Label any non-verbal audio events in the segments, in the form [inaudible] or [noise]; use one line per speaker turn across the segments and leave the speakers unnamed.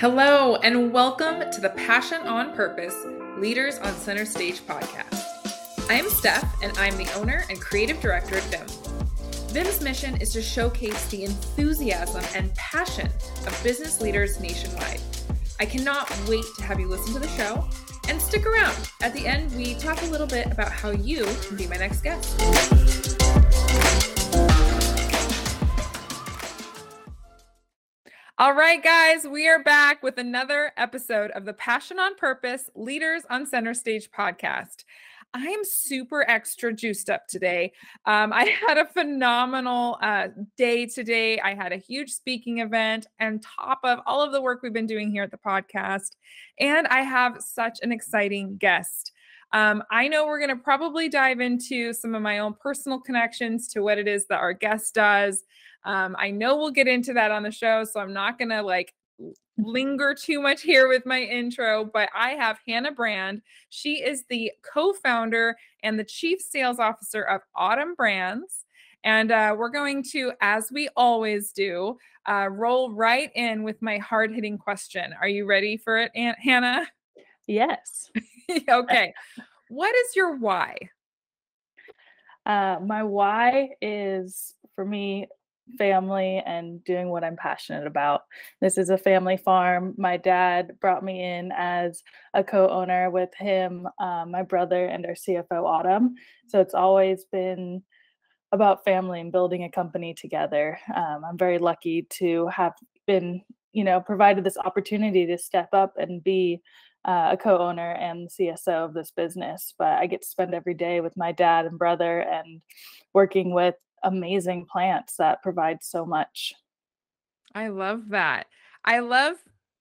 Hello, and welcome to the Passion on Purpose Leaders on Center Stage podcast. I am Steph, and I'm the owner and creative director at Viim. Viim's mission is to showcase the enthusiasm and passion of business leaders nationwide. I cannot wait to have you listen to the show and stick around. At the end, we talk a little bit about how you can be my next guest. All right, guys, we are back with another episode of the Passion on Purpose Leaders on Center Stage podcast. I am super extra juiced up today. Um, I [laughs] had a phenomenal uh, day today. I had a huge speaking event on top of all of the work we've been doing here at the podcast. And I have such an exciting guest. Um, I know we're going to probably dive into some of my own personal connections to what it is that our guest does. Um, I know we'll get into that on the show, so I'm not going to like linger too much here with my intro, but I have Hanna Brand. She is the co founder and the chief sales officer of Autumn Brands. And uh, we're going to, as we always do, uh, roll right in with my hard hitting question. Are you ready for it, Aunt Hanna? [laughs]
Yes.
okay. what is your why?
Uh, my why is for me family and doing what I'm passionate about. This is a family farm. My dad brought me in as a co owner with him, um, my brother, and our CFO, Autumn. So it's always been about family and building a company together. Um, I'm very lucky to have been, you know, provided this opportunity to step up and be uh, a co-owner and CSO of this business. But I get to spend every day with my dad and brother and working with amazing plants that provide so much.
I love that. I love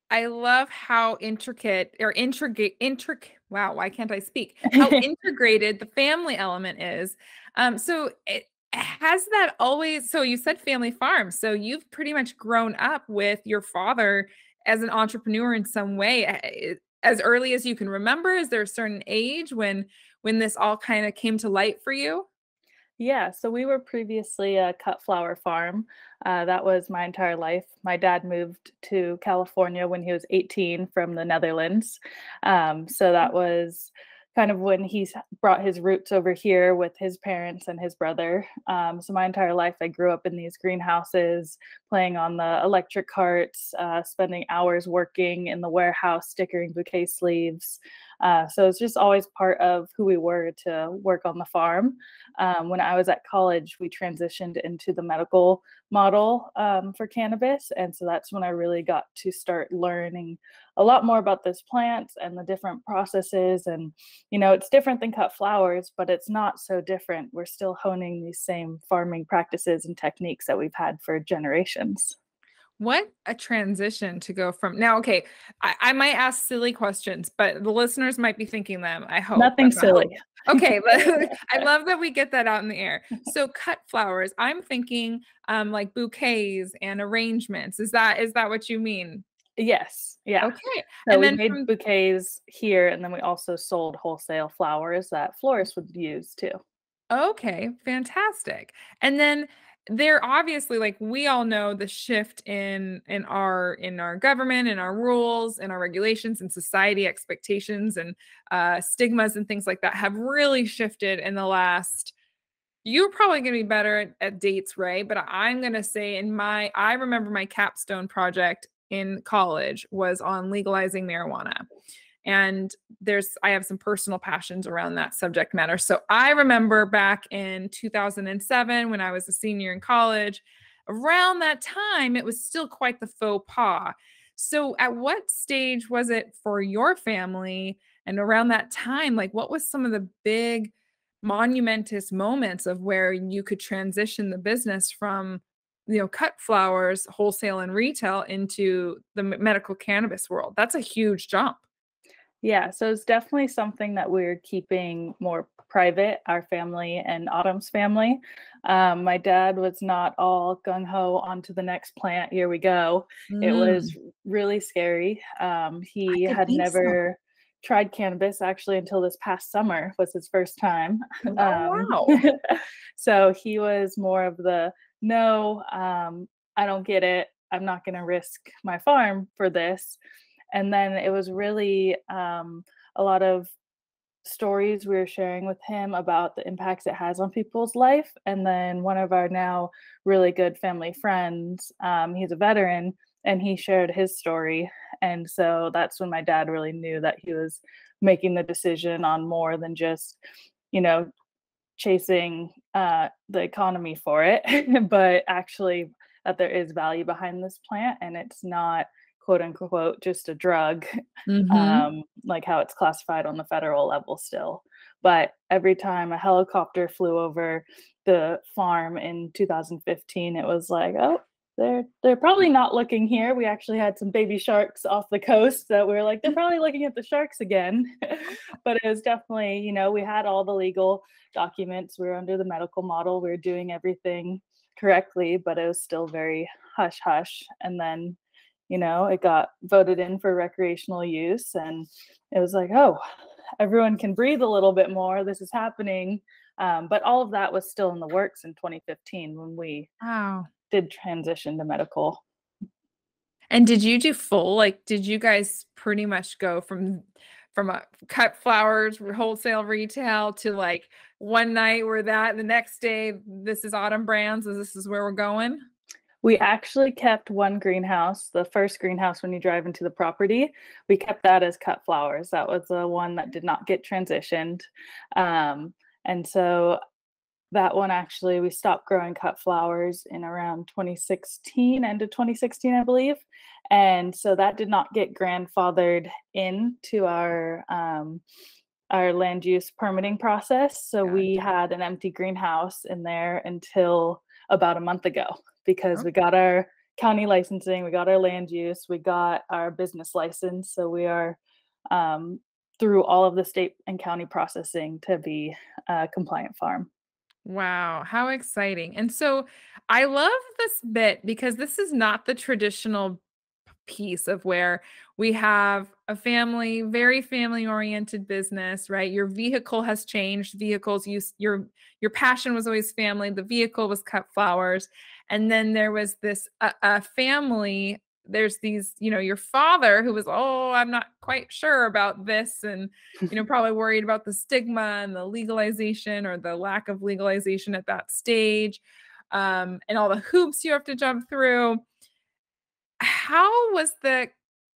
I love how intricate or intricate intricate wow, why can't I speak? How [laughs] integrated the family element is. Um so it has that always so you said family farm. So you've pretty much grown up with your father as an entrepreneur in some way as early as you can remember is there a certain age when when this all kind of came to light for you
yeah, so we were previously a cut flower farm. Uh, that was my entire life. My dad moved to California when he was 18 from the Netherlands. Um, so that was kind of when he brought his roots over here with his parents and his brother. Um, so my entire life, I grew up in these greenhouses, playing on the electric carts, uh, spending hours working in the warehouse, stickering bouquet sleeves. Uh, so it's just always part of who we were to work on the farm. Um, when I was at college, we transitioned into the medical model um, for cannabis. And so that's when I really got to start learning a lot more about this plant and the different processes. And, you know, it's different than cut flowers, but it's not so different. We're still honing these same farming practices and techniques that we've had for generations.
What a transition to go from now. Okay, I, I, might ask silly questions, but the listeners might be thinking them. I hope
nothing silly. [laughs]
Okay, [laughs] I love that we get that out in the air. [laughs] So cut flowers. I'm thinking um like bouquets and arrangements. Is that is that what you mean?
Yes. Yeah.
Okay.
So and we made from... bouquets here, and then we also sold wholesale flowers that florists would use too.
Okay, fantastic. And then there obviously like we all know the shift in in our in our government and our rules and our regulations and society expectations and uh, stigmas and things like that have really shifted in the last you're probably going to be better at, at dates right but i'm going to say in my i remember my capstone project in college was on legalizing marijuana and there's i have some personal passions around that subject matter. So i remember back in 2007 when i was a senior in college around that time it was still quite the faux pas. So at what stage was it for your family? And around that time like what was some of the big monumentous moments of where you could transition the business from you know cut flowers wholesale and retail into the medical cannabis world? That's a huge jump
yeah, so it's definitely something that we're keeping more private, our family and Autumn's family. Um, my dad was not all gung ho onto the next plant. Here we go. Mm. It was really scary. Um, he had never so. tried cannabis actually until this past summer was his first time.
Oh, um, wow. [laughs]
so he was more of the no, um, I don't get it. I'm not going to risk my farm for this. And then it was really um, a lot of stories we were sharing with him about the impacts it has on people's life. And then one of our now really good family friends, um, he's a veteran, and he shared his story. And so that's when my dad really knew that he was making the decision on more than just, you know, chasing uh, the economy for it, [laughs] but actually that there is value behind this plant and it's not quote unquote just a drug [laughs] mm-hmm. um, like how it's classified on the federal level still. But every time a helicopter flew over the farm in 2015 it was like oh they're they're probably not looking here. We actually had some baby sharks off the coast that we were like they're [laughs] probably looking at the sharks again. [laughs] But it was definitely you know we had all the legal documents we were under the medical model we were doing everything correctly but it was still very hush hush and then you know it got voted in for recreational use and it was like oh everyone can breathe a little bit more. This is happening. Um, but all of that was still in the works in 2015 when we wow. did transition to medical.
And did you do full like did you guys pretty much go from from a cut flowers wholesale retail to like one night we're that the next day this is autumn brands this is where we're going
we actually kept one greenhouse, the first greenhouse when you drive into the property. We kept that as cut flowers. That was the one that did not get transitioned. Um, and so that one actually, we stopped growing cut flowers in around 2016, end of 2016, I believe. And so that did not get grandfathered into our um, our land use permitting process. So gotcha. we had an empty greenhouse in there until about a month ago because we got our county licensing, we got our land use, we got our business license. So we are um, through all of the state and county processing to be a compliant farm.
Wow, how exciting. And so I love this bit because this is not the traditional piece of where we have a family, very family oriented business, right? Your vehicle has changed. Vehicles use your your passion was always family. The vehicle was cut flowers. And then there was this a, family there's these, you know, your father who was, oh, I'm not quite sure about this, and, you know, probably worried about the stigma and the legalization or the lack of legalization at that stage, um, and all the hoops you have to jump through. How was the,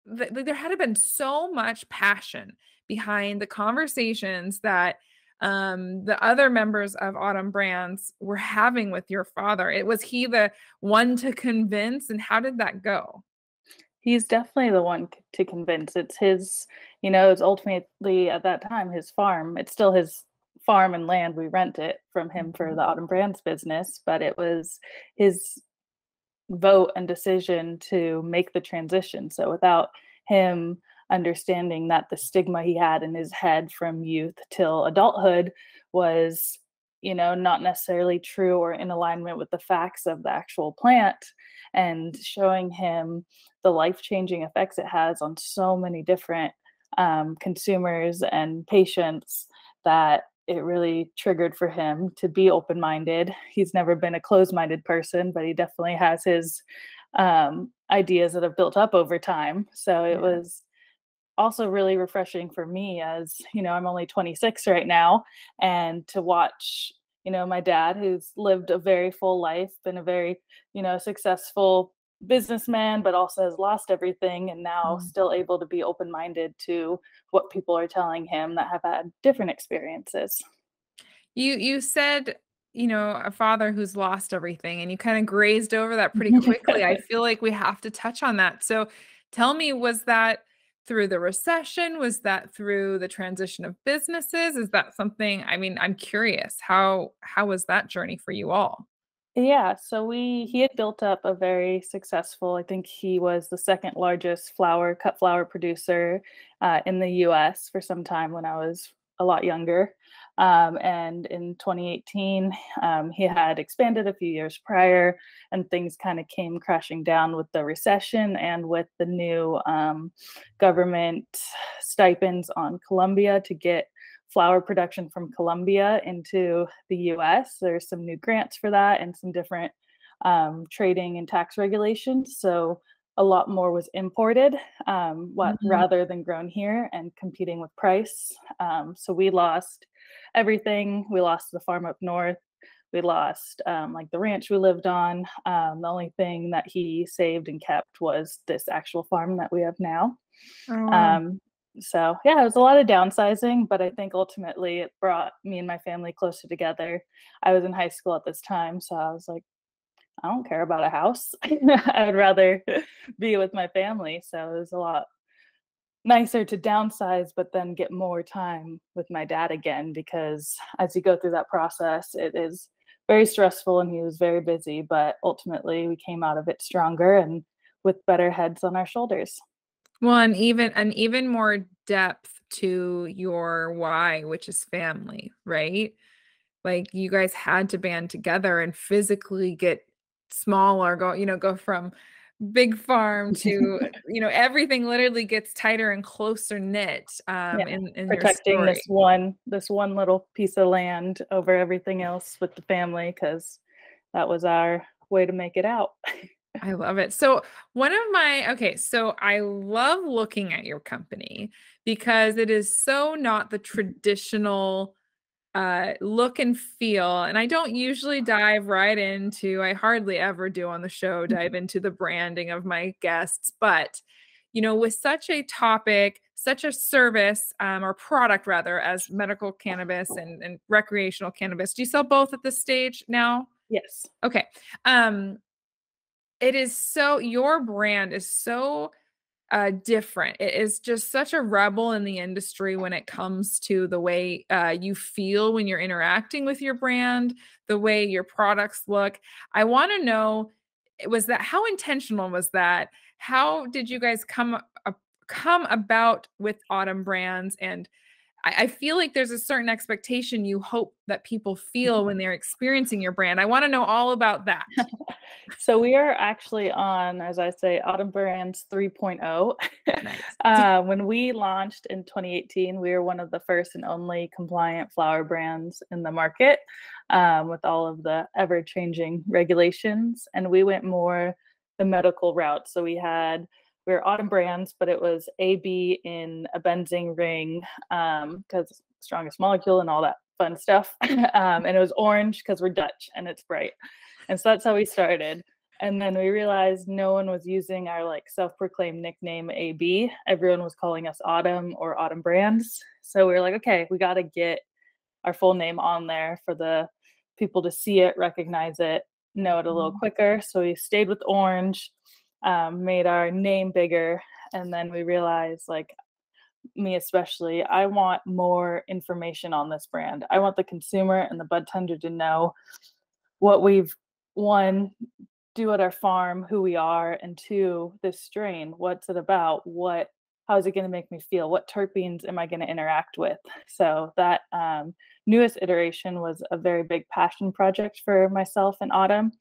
the there had been so much passion behind the conversations that um, the other members of Autumn Brands were having with your father? It was he the one to convince, and how did that go?
He's definitely the one to convince. It's his, you know, it's ultimately at that time his farm. It's still his farm and land. We rent it from him for the mm-hmm. Autumn Brands business, but it was his vote and decision to make the transition. So without him understanding that the stigma he had in his head from youth till adulthood was you know not necessarily true or in alignment with the facts of the actual plant and showing him the life-changing effects it has on so many different um, consumers and patients that it really triggered for him to be open-minded he's never been a closed-minded person but he definitely has his um, ideas that have built up over time so it yeah. was also really refreshing for me as you know i'm only 26 right now and to watch you know my dad who's lived a very full life been a very you know successful businessman but also has lost everything and now mm. still able to be open-minded to what people are telling him that have had different experiences.
You you said you know a father who's lost everything and you kind of grazed over that pretty [laughs] quickly. I feel like we have to touch on that. So tell me was that through the recession? Was that through the transition of businesses? Is that something I mean, I'm curious. How how was that journey for you all?
Yeah, so we he had built up a very successful, I think he was the second largest flower cut flower producer uh, in the US for some time when I was a lot younger. Um, and in 2018, um, he had expanded a few years prior, and things kind of came crashing down with the recession and with the new um, government stipends on Colombia to get flower production from Colombia into the US. There's some new grants for that and some different um, trading and tax regulations. So a lot more was imported um, what, mm-hmm. rather than grown here and competing with price. Um, so we lost everything. We lost the farm up north. We lost um, like the ranch we lived on. Um, the only thing that he saved and kept was this actual farm that we have now. Oh. Um, so yeah, it was a lot of downsizing, but I think ultimately it brought me and my family closer together. I was in high school at this time, so I was like, I don't care about a house. [laughs] I would rather [laughs] be with my family. So it was a lot nicer to downsize, but then get more time with my dad again because as you go through that process, it is very stressful and he was very busy. But ultimately, we came out of it stronger and with better heads on our shoulders.
Well, and even and even more depth to your why, which is family, right? Like you guys had to band together and physically get smaller, go, you know, go from big farm to [laughs] you know everything literally gets tighter and closer knit um yeah. in, in
protecting this one this one little piece of land over everything else with the family because that was our way to make it out [laughs]
I love it. So, one of my, okay, so I love looking at your company because it is so not the traditional uh, look and feel. And I don't usually dive right into, I hardly ever do on the show, dive mm-hmm. into the branding of my guests. But, you know, with such a topic, such a service um, or product rather, as medical cannabis [laughs] and, and recreational cannabis, do you sell both at this stage now?
Yes.
Okay. Um, it is so your brand is so uh, different. It is just such a rebel in the industry when it comes to the way uh, you feel when you're interacting with your brand, the way your products look. I want to know eh, was that how intentional was that? How did you guys come uh, come about with Autumn Brands and I, I feel like there's a certain expectation you hope that people feel when they're experiencing your brand. I want to know all about that. [laughs]
so we are actually on, as I say, Autumn Brands 3.0. Nice. [laughs] uh, when we launched in 2018, we were one of the first and only compliant flower brands in the market um, with all of the ever changing regulations. And we went more the medical route. So we had we were autumn brands, but it was AB in a benzene ring because um, strongest molecule and all that fun stuff. [laughs] um, and it was orange because we're Dutch and it's bright. And so that's how we started. And then we realized no one was using our like self-proclaimed nickname AB. Everyone was calling us Autumn or Autumn Brands. So we were like, okay, we got to get our full name on there for the people to see it, recognize it, know it a little mm-hmm. quicker. So we stayed with orange um, made our name bigger and then we realized like me especially i want more information on this brand. I want the consumer and the bud tender to know what we've one do at our farm who we are and two this strain what's it about? What how is it going to make me feel? What terpenes am i going to interact with? So that um, newest iteration was a very big passion project for myself in autumn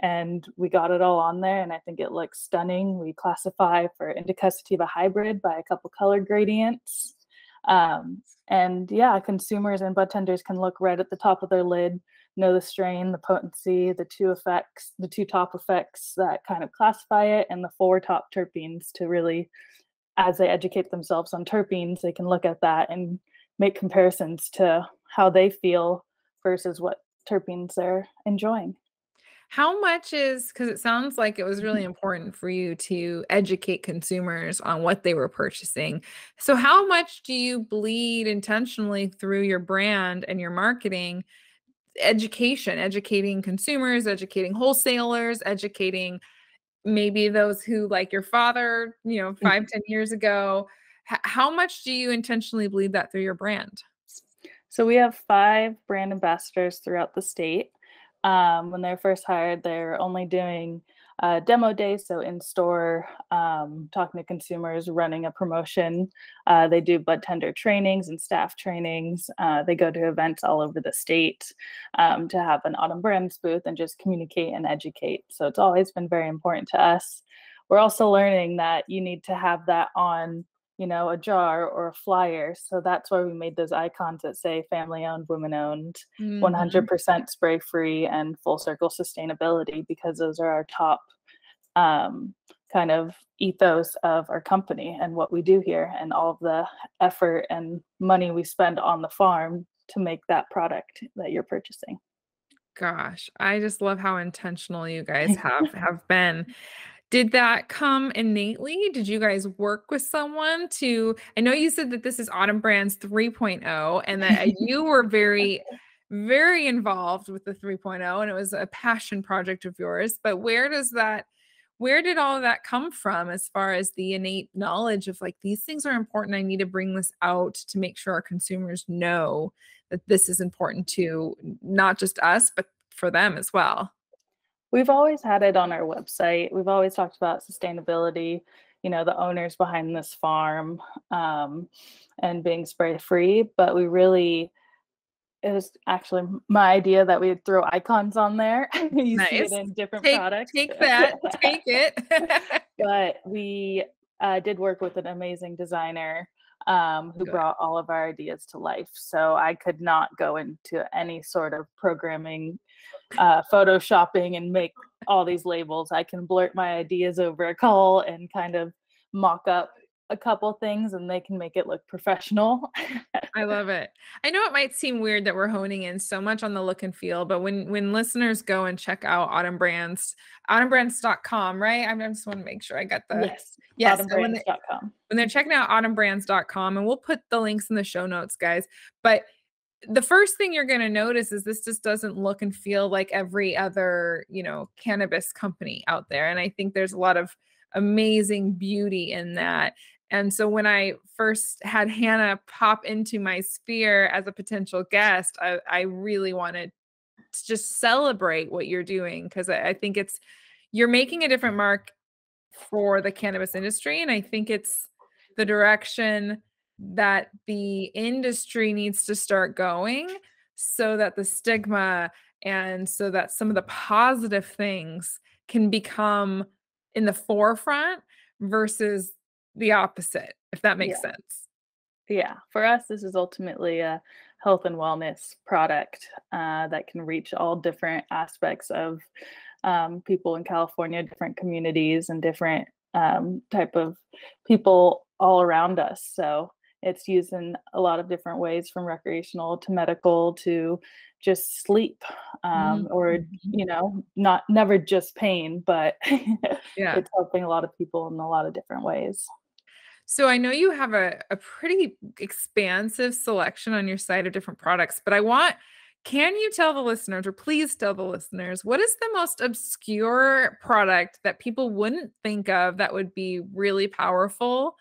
and we got it all on there and i think it looks stunning. We classify for indica sativa hybrid by a couple color gradients. Um, and yeah consumers and bud tenders can look right at the top of their lid know the strain the potency the two effects the two top effects that kind of classify it and the four top terpenes to really as they educate themselves on terpenes they can look at that and make comparisons to how they feel versus what terpenes they're enjoying
how much is because it sounds like it was really mm-hmm. important for you to educate consumers on what they were purchasing. So, how much do you bleed intentionally through your brand and your marketing? Education, educating consumers, educating wholesalers, educating maybe those who, like your father, you know, mm-hmm. five, ten years ago. H- how much do you intentionally bleed that through your brand?
So, we have five brand ambassadors throughout the state. Um, when they're first hired, they're only doing uh, demo days, so in store, um, talking to consumers, running a promotion. Uh, they do bud tender trainings and staff trainings. Uh, they go to events all over the state um, to have an Autumn Brands booth and just communicate and educate. So it's always been very important to us. We're also learning that you need to have that on you know, a jar or a flyer. So that's why we made those icons that say family owned, women owned, mm-hmm. 100% spray free, and full circle sustainability, because those are our top um, kind of ethos of our company and what we do here, and all of the effort and money we spend on the farm to make that product that you're purchasing.
Gosh, I just love how intentional you guys [laughs] have have been. Did that come innately? Did you guys work with someone to I know you said that this is Autumn Brands 3.0 and that uh, you were very very involved with the 3.0 and it was a passion project of yours, but where does that where did all of that come from as far as the innate knowledge of like these things are important i need to bring this out to make sure our consumers know that this is important to not just us but for them as well
we've always had it on our website we've always talked about sustainability you know the owners behind this farm um, and being spray free but we really it was actually my idea that we'd throw icons on there. [laughs] you nice. see it in different
take,
products.
Take that, take it. [laughs]
but we uh, did work with an amazing designer um, who Good. brought all of our ideas to life. So I could not go into any sort of programming, uh, photoshopping, and make all these labels. I can blurt my ideas over a call and kind of mock up a couple things and they can make it look professional.
I love it. I know it might seem weird that we're honing in so much on the look and feel, but when when listeners go and check out Autumn Brands, autumnbrands.com, right? I just want to make sure I got the
Yes. Yes. Autumnbrands.com.
When, when they're checking out autumnbrands.com and we'll put the links in the show notes, guys. But the first thing you're going to notice is this just doesn't look and feel like every other, you know, cannabis company out there. And I think there's a lot of amazing beauty in that. And so when I first had Hanna pop into my sphere as a potential guest, I, I really wanted to just celebrate what you're doing because I, I think it's you're making a different mark for the cannabis industry. And I think it's the direction that the industry needs to start going so that the stigma and so that some of the positive things can become in the forefront versus the opposite, if that makes yeah. sense.
Yeah, for us, this is ultimately a health and wellness product uh, that can reach all different aspects of um, people in California, different communities, and different um, type of people all around us. So it's used in a lot of different ways, from recreational to medical to just sleep um, mm-hmm. or you know not never just pain but [laughs] yeah it's helping a lot of people in a lot of different ways
so i know you have a, a pretty expansive selection on your site of different products but i want can you tell the listeners or please tell the listeners what is the most obscure product that people wouldn't think of that would be really powerful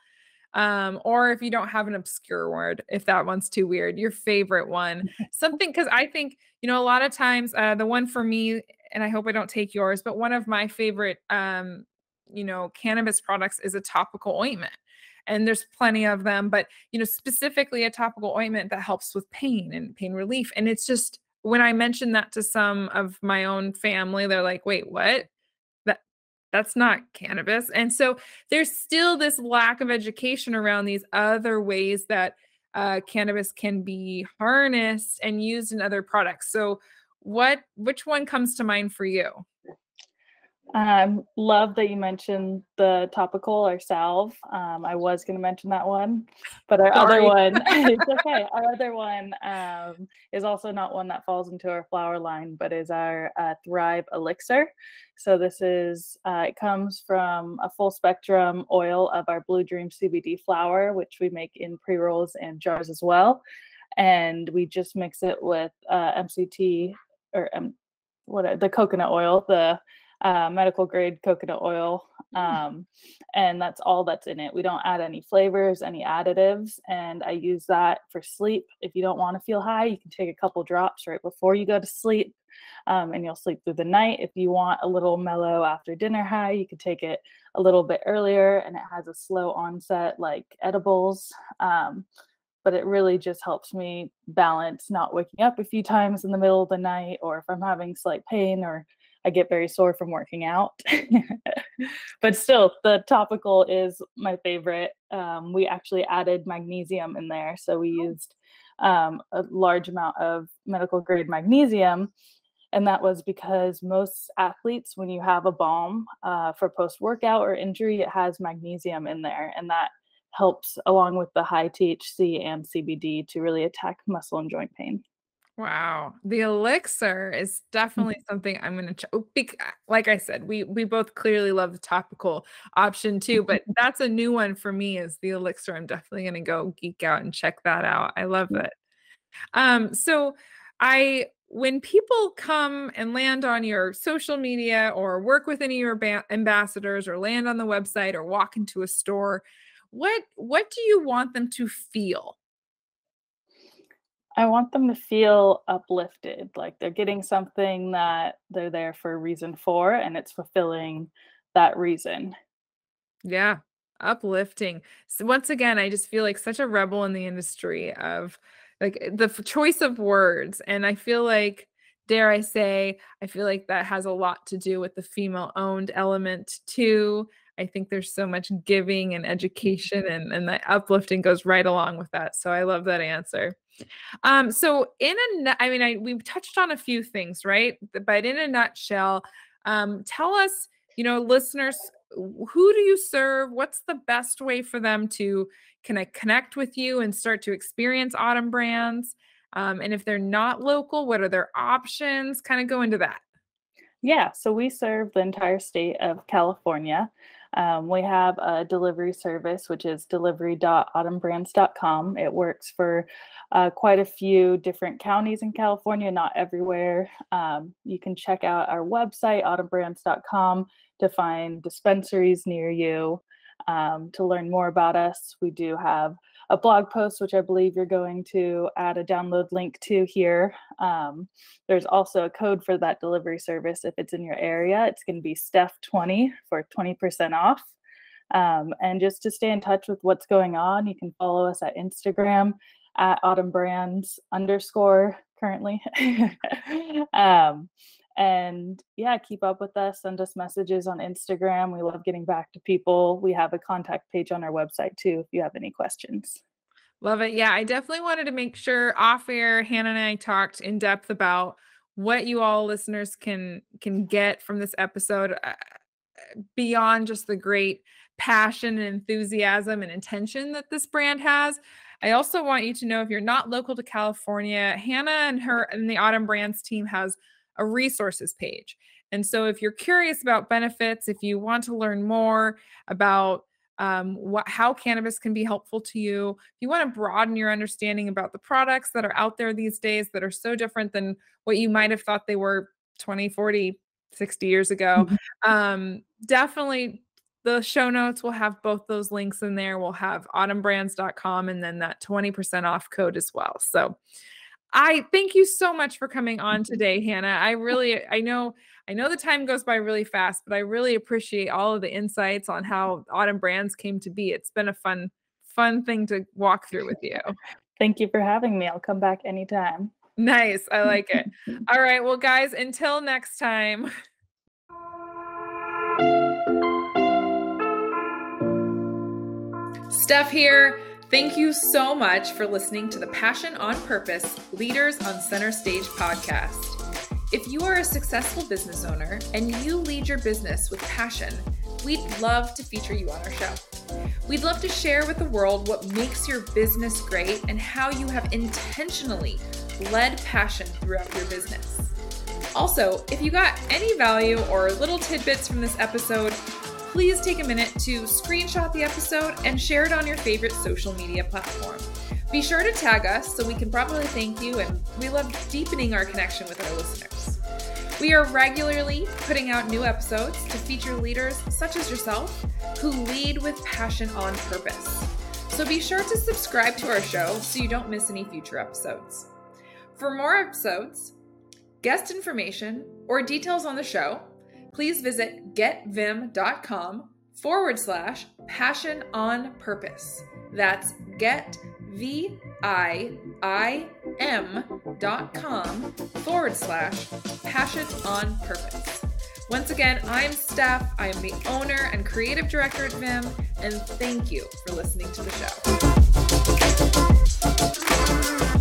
um, or if you don't have an obscure word, if that one's too weird, your favorite one, [laughs] something because I think you know a lot of times uh, the one for me, and I hope I don't take yours, but one of my favorite, um, you know, cannabis products is a topical ointment, and there's plenty of them, but you know, specifically a topical ointment that helps with pain and pain relief, and it's just when I mentioned that to some of my own family, they're like, "Wait, what?" That's not cannabis. And so there's still this lack of education around these other ways that uh, cannabis can be harnessed and used in other products. So what which one comes to mind for you?
Um, love that you mentioned the topical or salve. Um, I was going to mention that one, but our Sorry. other one, [laughs] it's [laughs] okay. Our other one um, is also not one that falls into our flower line, but is our uh, Thrive Elixir. So this is, uh, it comes from a full spectrum oil of our Blue Dream CBD flower, which we make in pre rolls and jars as well. And we just mix it with uh, MCT or um, what the coconut oil, the uh, medical grade coconut oil. Mm. Um, and that's all that's in it. We don't add any flavors, any additives. And I use that for sleep. If you don't want to feel high, you can take a couple drops right before you go to sleep. Um, and you'll sleep through the night. If you want a little mellow after dinner high, you can take it a little bit earlier and it has a slow onset like edibles. Um, but it really just helps me balance not waking up a few times in the middle of the night or if I'm having slight pain or I get very sore from working out. [laughs] but still, the topical is my favorite. Um, we actually added magnesium in there. So we oh. used um, a large amount of medical grade magnesium. And that was because most athletes, when you have a balm uh, for post workout or injury, it has magnesium in there. And that helps, along with the high THC and CBD, to really attack muscle and joint pain.
Wow, the elixir is definitely
Mm-hmm.
something I'm gonna ch oh, bec like I said, we we both clearly love the topical option too, but [laughs] that's a new one for me is the elixir. I'm definitely gonna go geek out and check that out. I love
Mm.
it. Um, so I when people come and land on your social media or work with any of your ba- ambassadors or land on the website or walk into a store, what what do you want them to feel?
I want them to feel uplifted, like they're getting something that they're there for a reason for, and it's fulfilling that reason.
Yeah, uplifting. So once again, I just feel like such a rebel in the industry of like eh, the f- choice of words. And I feel like, dare I say, I feel like that has a lot to do with the female owned element too. I think there's so much giving and education and, and that uplifting goes right along with that. So I love that answer. Um, so in a, I mean, I we've touched on a few things, right? But in a nutshell, um, tell us, you know, listeners, who do you serve? What's the best way for them to kind of connect with you and start to experience Autumn brands? Um, and if they're not local, what are their options? Kind of go into that.
Yeah, so we serve the entire state of California. Um, we have a delivery service, which is delivery.autumnbrands.com. It works for uh, quite a few different counties in California, not everywhere. Um, you can check out our website, autumnbrands.com, to find dispensaries near you. Um, to learn more about us, we do have a blog post, which I believe you're going to add a download link to here. Um, there's also a code for that delivery service if it's in your area. It's going to be Steph20 for 20% off. Um, and just to stay in touch with what's going on, you can follow us at Instagram at Autumn Brands underscore currently. [laughs] um, and yeah, keep up with us. Send us messages on Instagram. We love getting back to people. We have a contact page on our website too if you have any questions.
Love it. Yeah, I definitely wanted to make sure off air, Hanna and I talked in depth about what you all listeners can can get from this episode uh, beyond just the great passion and enthusiasm and intention that this brand has. I also want you to know if you're not local to California, Hanna and her and the Autumn Brands team has a resources page. And so if you're curious about benefits, if you want to learn more about um, what how cannabis can be helpful to you, if you want to broaden your understanding about the products that are out there these days that are so different than what you might have thought they were 20, 40, 60 years ago,
Mhm.
um, definitely the show notes will have both those links in there. We'll have autumnbrands.com and then that 20% off code as well. So I thank you so much for coming on mm-hmm. today, Hanna. I really I know I know the time goes by really fast, but I really appreciate all of the insights on how Autumn Brands came to be. It's been a fun fun thing to walk through with you. [laughs]
Thank you for having me. I'll come back anytime.
Nice. I like it. [laughs] All right, well guys, until next time. Steph [laughs] here. Thank you so much for listening to the Passion on Purpose Leaders on Center Stage podcast. If you are a successful business owner and you lead your business with passion, we'd love to feature you on our show. We'd love to share with the world what makes your business great and how you have intentionally led passion throughout your business. Also, if you got any value or little tidbits from this episode, please take a minute to screenshot the episode and share it on your favorite social media platform. Be sure to tag us so we can properly thank you, and we love deepening our connection with our listeners. We are regularly putting out new episodes to feature leaders such as yourself who lead with passion on purpose. So be sure to subscribe to our show so you don't miss any future episodes. For more episodes, guest information, or details on the show, please visit getviim.com forward slash passion on purpose. That's get V I I M dot com forward slash passion on purpose. Once again, I'm Steph. I am the owner and creative director at Viim, and thank you for listening to the show.